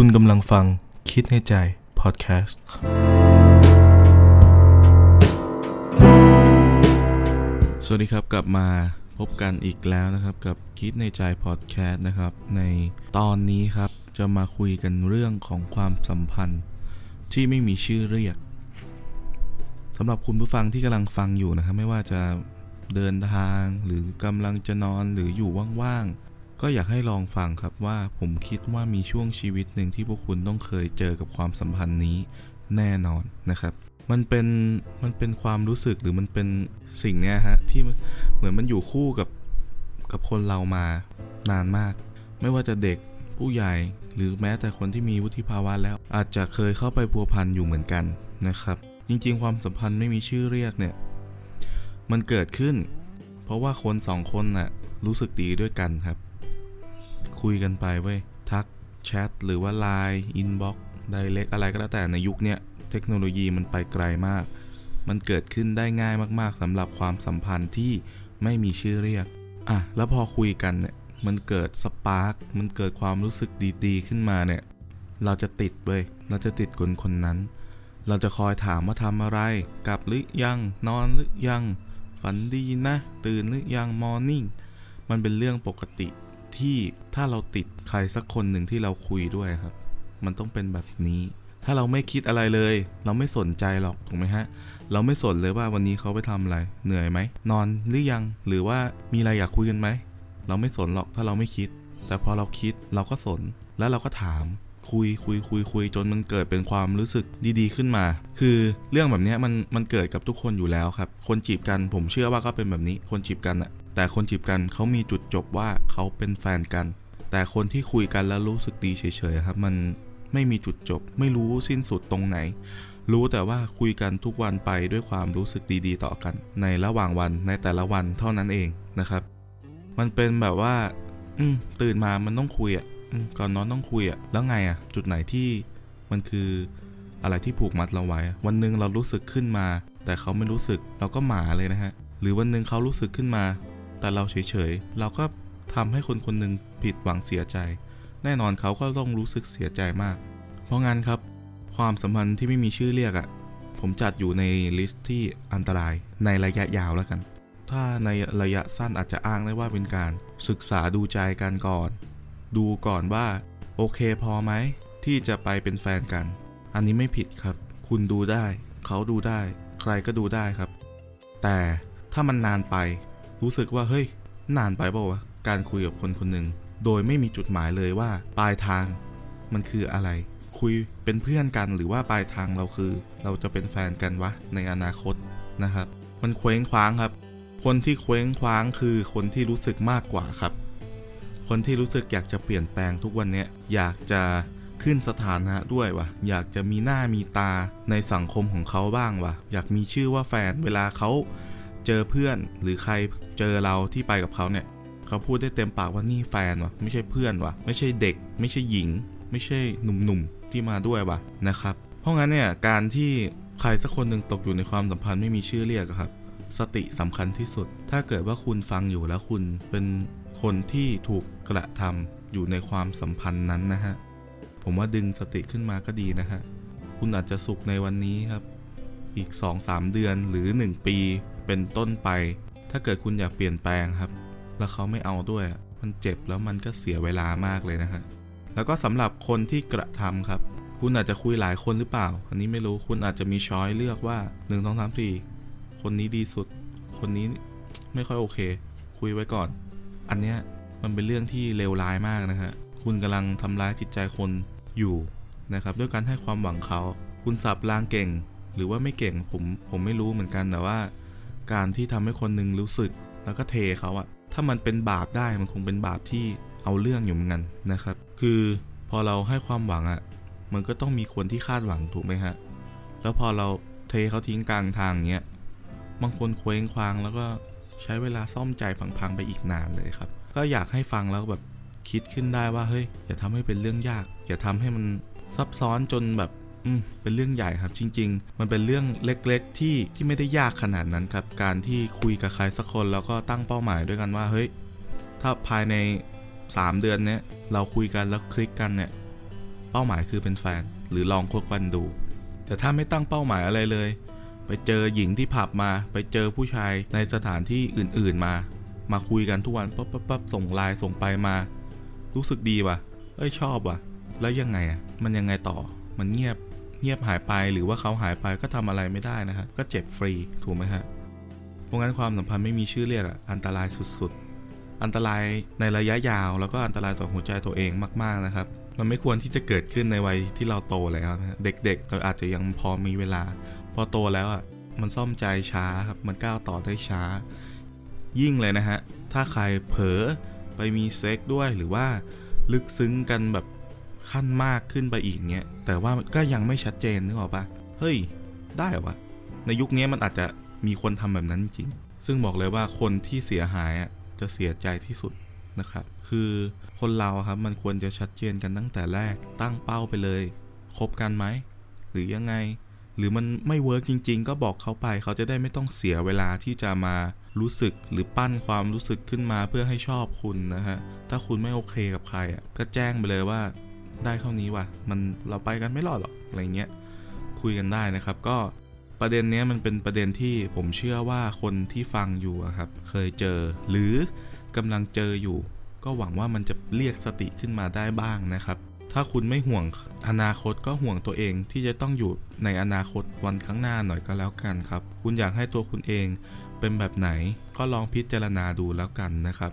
คุณกำลังฟังคิดในใจ พอดแคสต์ สวัสดีครับกลับมาพบกันอีกแล้วนะครับ กับคิดในใจ พอดแคสต์นะครับ ในตอนนี้ครับจะมาคุยกันเรื่องของความสัมพันธ์ ที่ไม่มีชื่อเรียกสำหรับคุณผู้ฟังที่กำลังฟังอยู่นะครับ ไม่ว่าจะเดินทางหรือกำลังจะนอนหรืออยู่ว่างๆ ก็อยากให้ลองฟังครับว่าผมคิดว่ามีช่วงชีวิตหนึ่งที่พวกคุณต้องเคยเจอกับความสัมพันธ์นี้แน่นอนนะครับ มันเป็นมันเป็นความรู้สึกหรือมันเป็นสิ่งเนี้ยฮะที่เหมือนมันอยู่คู่กับกับคนเรามานานมาก ไม่ว่าจะเด็กผู้ใหญ่หรือแม้แต่คนที่มีวุฒิภาวะแล้ว อาจจะเคยเข้าไปพัวพันอยู่เหมือนกันนะครับ จริงๆ ความสัมพันธ์ไม่มีชื่อเรียกเนี่ย มันเกิดขึ้น เพราะว่าคนสองคนน่ะรู้สึกดีด้วยกันครับ คุยกันไปเว้ย ทักแชทหรือว่า Line Inbox ไดเ e กอะไรก็แล้วแต่ในยุคเนี้ยเทคโนโลยีมันไปไกลมาก มันเกิดขึ้นได้ง่ายมากๆสำหรับความสัมพันธ์ที่ไม่มีชื่อเรียก อะ แล้วพอคุยกันเนี่ย มันเกิดสปาร์กมันเกิดความรู้สึกดีๆ ขึ้นมาเนี่ย เราจะติดเว้ย เราจะติดคนคนนั้น เราจะคอยถามว่าทำอะไร กลับหรือยัง นอนหรือยัง ฝันดีนะ ตื่นหรือยัง มอร์นิ่ง มันเป็นเรื่องปกติ ที่ถ้าเราติดใครสักคนหนึ่งที่เราคุยด้วยครับ มันต้องเป็นแบบนี้ ถ้าเราไม่คิดอะไรเลย เราไม่สนใจหรอกถูกไหมฮะ เราไม่สนเลยว่าวันนี้เขาไปทำอะไร เหนื่อยไหม นอนหรือยัง หรือว่ามีอะไรอยากคุยกันไหม เราไม่สนหรอกถ้าเราไม่คิด แต่พอเราคิดเราก็สน แล้วเราก็ถาม คุยคุยคุยคุยจนมันเกิดเป็นความรู้สึกดีๆขึ้นมา คือเรื่องแบบนี้มันมันเกิดกับทุกคนอยู่แล้วครับ คนจีบกันผมเชื่อว่าก็เป็นแบบนี้ คนจีบกันอะแต่คนจีบกันเขามีจุดจบว่าเขาเป็นแฟนกัน แต่คนที่คุยกันแล้วรู้สึกดีเฉยๆครับ มันไม่มีจุดจบ ไม่รู้สิ้นสุดตรงไหน รู้แต่ว่าคุยกันทุกวันไปด้วยความรู้สึกดีๆ ต่อกัน ในระหว่างวันในแต่ละวันเท่านั้นเองนะครับ มันเป็นแบบว่า อืตื่นมามันต้องคุยอะ ก่อนนอนต้องคุยอะแล้วไงอะจุดไหนที่มันคืออะไรที่ผูกมัดเราไว้ วันหนึ่งเรารู้สึกขึ้นมา แต่เขาไม่รู้สึกเราก็หมาเลยนะฮะ หรือวันหนึ่งเขารู้สึกขึ้นมา แต่เราเฉยๆ เราก็ทำให้คนคนหนึ่งผิดหวังเสียใจ แน่นอนเขาก็ต้องรู้สึกเสียใจมาก เพราะงั้นครับ ความสัมพันธ์ที่ไม่มีชื่อเรียกอะ่ะ ผมจัดอยู่ในลิสต์ที่อันตรายในระยะยาวแล้วกัน ถ้าในระยะสั้นอาจจะอ้างได้ว่าเป็นการศึกษาดูใจกันก่อน ดูก่อนว่า โอเคพอไหม ที่จะไปเป็นแฟนกัน อันนี้ไม่ผิดครับ คุณดูได้ เขาดูได้ ใครก็ดูได้ครับ แต่ถ้ามันนานไป รู้สึกว่าเฮ้ย นานไปเปล่าวะการคุยกับคนคนหนึ่งโดยไม่มีจุดหมายเลยว่า ปลายทาง มันคืออะไร คุยเป็นเพื่อนกันหรือว่าปลายทางเราคือ เราจะเป็นแฟนกันวะในอนาคตนะครับ มันเคว้งคว้างครับ คนที่เคว้งคว้างคือคนที่รู้สึกมากกว่าครับ คนที่รู้สึกอยากจะเปลี่ยนแปลงทุกวันเนี้ยอยากจะขึ้นสถานะด้วยวะอยากจะมีหน้ามีตาในสังคมของเขาบ้างวะอยากมีชื่อว่าแฟนเวลาเขาเจอเพื่อนหรือใครเจอเราที่ไปกับเขาเนี่ยเขาพูดได้เต็มปากว่านี่แฟนวะไม่ใช่เพื่อนวะไม่ใช่เด็ก ไม่ใช่หญิง ไม่ใช่หนุ่มๆที่มาด้วยวะนะครับ เพราะงั้นเนี่ยการที่ใครสักคนหนึ่งตกอยู่ในความสัมพันธ์ไม่มีชื่อเรียกครับ สติสำคัญที่สุด ถ้าเกิดว่าคุณฟังอยู่แล้วคุณเป็น คนที่ถูกกระทำอยู่ในความสัมพันธ์นั้นนะฮะ ผมว่าดึงสติขึ้นมาก็ดีนะฮะ คุณอาจจะสุขในวันนี้ครับ อีก 2-3 เดือนหรือ 1 ปีเป็นต้นไป ถ้าเกิดคุณอยากเปลี่ยนแปลงครับ แล้วเขาไม่เอาด้วย มันเจ็บแล้วมันก็เสียเวลามากเลยนะฮะ แล้วก็สำหรับคนที่กระทำครับ คุณอาจจะคุยหลายคนหรือเปล่า อันนี้ไม่รู้ คุณอาจจะมีช้อยเลือกว่า1 2 3 4คนนี้ดีสุด คนนี้ไม่ค่อยโอเค คุยไว้ก่อน อันเนี้ยมันเป็นเรื่องที่เลวร้ายมากนะฮะ คุณกำลังทำร้ายจิตใจคนอยู่นะครับ ด้วยการให้ความหวังเขา คุณสับรางเก่ง หรือว่าไม่เก่งผมผมไม่รู้เหมือนกันแต่ว่า การที่ทำให้คนหนึ่งรู้สึก แล้วก็เทเขาอะถ้ามันเป็นบาปได้มันคงเป็นบาปที่เอาเรื่องอยู่เหมือนกันนะครับ คือพอเราให้ความหวังอะมันก็ต้องมีคนที่คาดหวังถูกไหมฮะ แล้วพอเราเทเขาทิ้งกลางทางเงี้ยบางคนเคว้งคว้างแล้วก็ ใช้เวลาซ่อมใจพังๆไปอีกนานเลยครับ ก็อยากให้ฟังแล้วแบบคิดขึ้นได้ว่าเฮ้ยอย่าทำให้เป็นเรื่องยาก อย่าทำให้มันซับซ้อนจนแบบอืมเป็นเรื่องใหญ่ครับจริง ๆ มันเป็นเรื่องเล็กๆที่ที่ไม่ได้ยากขนาดนั้นครับ การที่คุยกับใครสักคนแล้วก็ตั้งเป้าหมายด้วยกันว่าเฮ้ยถ้าภายใน 3 เดือนเนี้ยเราคุยกันแล้วคลิกกันเนี่ยเป้าหมายคือเป็นแฟนหรือลองคบกันดู แต่ถ้าไม่ตั้งเป้าหมายอะไรเลย ไปเจอหญิงที่ผับมา ไปเจอผู้ชายในสถานที่อื่นๆมา มาคุยกันทุกวันปั๊บปั๊บส่งไลน์ส่งไปมา รู้สึกดีว่ะ เอ้ยชอบว่ะ แล้วยังไงอะ มันยังไงต่อ มันเงียบ เงียบหายไปหรือว่าเขาหายไปก็ทำอะไรไม่ได้นะฮะ ก็เจ็บฟรี ถูกไหมฮะ เพราะงั้นความสัมพันธ์ไม่มีชื่อเรียกอะ อันตรายสุดๆ อันตรายในระยะยาวแล้วก็อันตรายต่อหัวใจตัวเองมากๆนะครับมันไม่ควรที่จะเกิดขึ้นในวัยที่เราโตแล้วนะเด็กๆเราอาจจะยังพอมีเวลา พอโตแล้วอะมันซ่อมใจช้าครับมันก้าวต่อได้ช้า ยิ่งเลยนะฮะ ถ้าใครเผลอไปมีเซ็กด้วยหรือว่าลึกซึ้งกันแบบขั้นมากขึ้นไปอีกเงี้ยแต่ว่าก็ยังไม่ชัดเจนนึกออกปะเฮ้ย ได้เหรอวะในยุคนี้มันอาจจะมีคนทำแบบนั้นจริง ซึ่งบอกเลยว่าคนที่เสียหายอะจะเสียใจที่สุดนะครับ คือคนเราครับมันควรจะชัดเจนกันตั้งแต่แรกตั้งเป้าไปเลย คบกันไหม หรือยังไง หรือมันไม่เวิร์กจริง ๆ ก็บอกเขาไปเขาจะได้ไม่ต้องเสียเวลาที่จะมารู้สึกหรือปั้นความรู้สึกขึ้นมาเพื่อให้ชอบคุณนะฮะ ถ้าคุณไม่โอเคกับใครอะก็แจ้งไปเลยว่าได้เท่านี้ว่ะ มันเราไปกันไม่รอดหรอกอะไรเงี้ยคุยกันได้นะครับ ก็ประเด็นเนี้ยมันเป็นประเด็นที่ผมเชื่อว่าคนที่ฟังอยู่ครับ เคยเจอ หรือกำลังเจออยู่ ก็หวังว่ามันจะเรียกสติขึ้นมาได้บ้างนะครับ ถ้าคุณไม่ห่วงอนาคตก็ห่วงตัวเองที่จะต้องอยู่ในอนาคตวันข้างหน้าหน่อยก็แล้วกันครับ คุณอยากให้ตัวคุณเองเป็นแบบไหนก็ลองพิจารณาดูแล้วกันนะครับ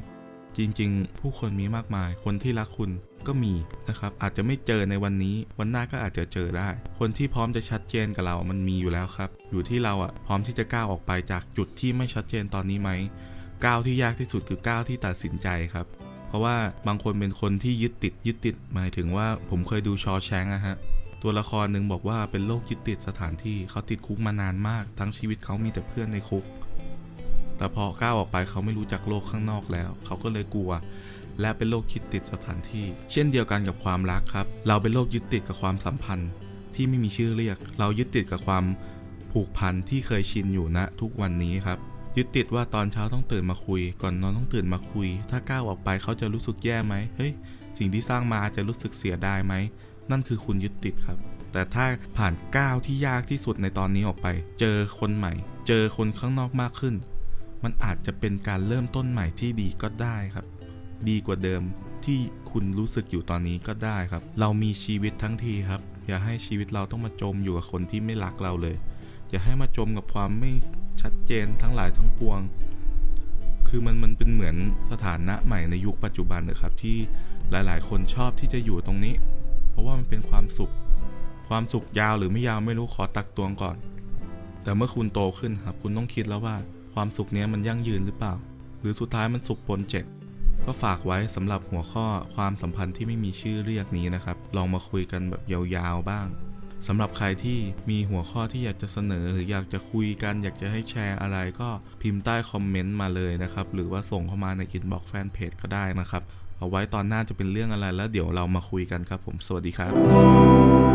จริงๆ ผู้คนมีมากมาย คนที่รักคุณก็มีนะครับ อาจจะไม่เจอในวันนี้ วันหน้าก็อาจจะเจอได้ คนที่พร้อมจะชัดเจนกับเรามันมีอยู่แล้วครับ อยู่ที่เราอะพร้อมที่จะก้าวออกไปจากจุดที่ไม่ชัดเจนตอนนี้ไหมก้าวที่ยากที่สุดคือก้าวที่ตัดสินใจครับ ราะว่าบางคนเป็นคนที่ยึดติดยึดติดหมายถึงว่าผมเคยดูชอแชงอะฮะตัวละครหนึ่งบอกว่าเป็นโรคยึดติดสถานที่เขาติดคุกมานานมาก ทั้งชีวิตเขามีแต่เพื่อนในคุก แต่พอก้าวออกไปเขาไม่รู้จักโลกข้างนอกแล้ว เขาก็เลยกลัว และเป็นโรคยึดติดสถานที่ เช่นเดียวกันกับความรักครับ เราเป็นโรคยึดติดกับความสัมพันธ์ ที่ไม่มีชื่อเรียก เรายึดติดกับความผูกพันที่เคยชินอยู่ณทุกวันนี้ครับ ยึดติดว่าตอนเช้าต้องตื่นมาคุย ก่อนนอนต้องตื่นมาคุย ถ้าก้าวออกไปเขาจะรู้สึกแย่ไหมเฮ้ยสิ่งที่สร้างมาจะรู้สึกเสียดายไหมนั่นคือคุณยึดติดครับ แต่ถ้าผ่านก้าวที่ยากที่สุดในตอนนี้ออกไป เจอคนใหม่ เจอคนข้างนอกมากขึ้น มันอาจจะเป็นการเริ่มต้นใหม่ที่ดีก็ได้ครับ ดีกว่าเดิมที่คุณรู้สึกอยู่ตอนนี้ก็ได้ครับ เรามีชีวิตทั้งทีครับ อย่าให้ชีวิตเราต้องมาจมอยู่กับคนที่ไม่รักเราเลย อย่าให้มาจมกับความไม่ ชัดเจนทั้งหลายทั้งปวง คือมันมันเป็นเหมือนสถานะใหม่ในยุคปัจจุบันนะครับที่หลายๆ คนชอบที่จะอยู่ตรงนี้ เพราะว่ามันเป็นความสุข ความสุขยาวหรือไม่ยาวไม่รู้ขอตักตวงก่อน แต่เมื่อคุณโตขึ้นครับคุณต้องคิดแล้วว่าความสุขนี้มันยั่งยืนหรือเปล่า หรือสุดท้ายมันสุขปนเจ็บก็ฝากไว้สำหรับหัวข้อความสัมพันธ์ที่ไม่มีชื่อเรียกนี้นะครับ ลองมาคุยกันแบบยาวๆบ้าง สำหรับใครที่มีหัวข้อที่อยากจะเสนอ หรืออยากจะคุยกัน อยากจะให้แชร์อะไรก็พิมพ์ใต้คอมเมนต์มาเลยนะครับ หรือว่าส่งเข้ามาใน inbox แฟนเพจก็ได้นะครับ เอาไว้ตอนหน้าจะเป็นเรื่องอะไรแล้วเดี๋ยวเรามาคุยกันครับผมสวัสดีครับ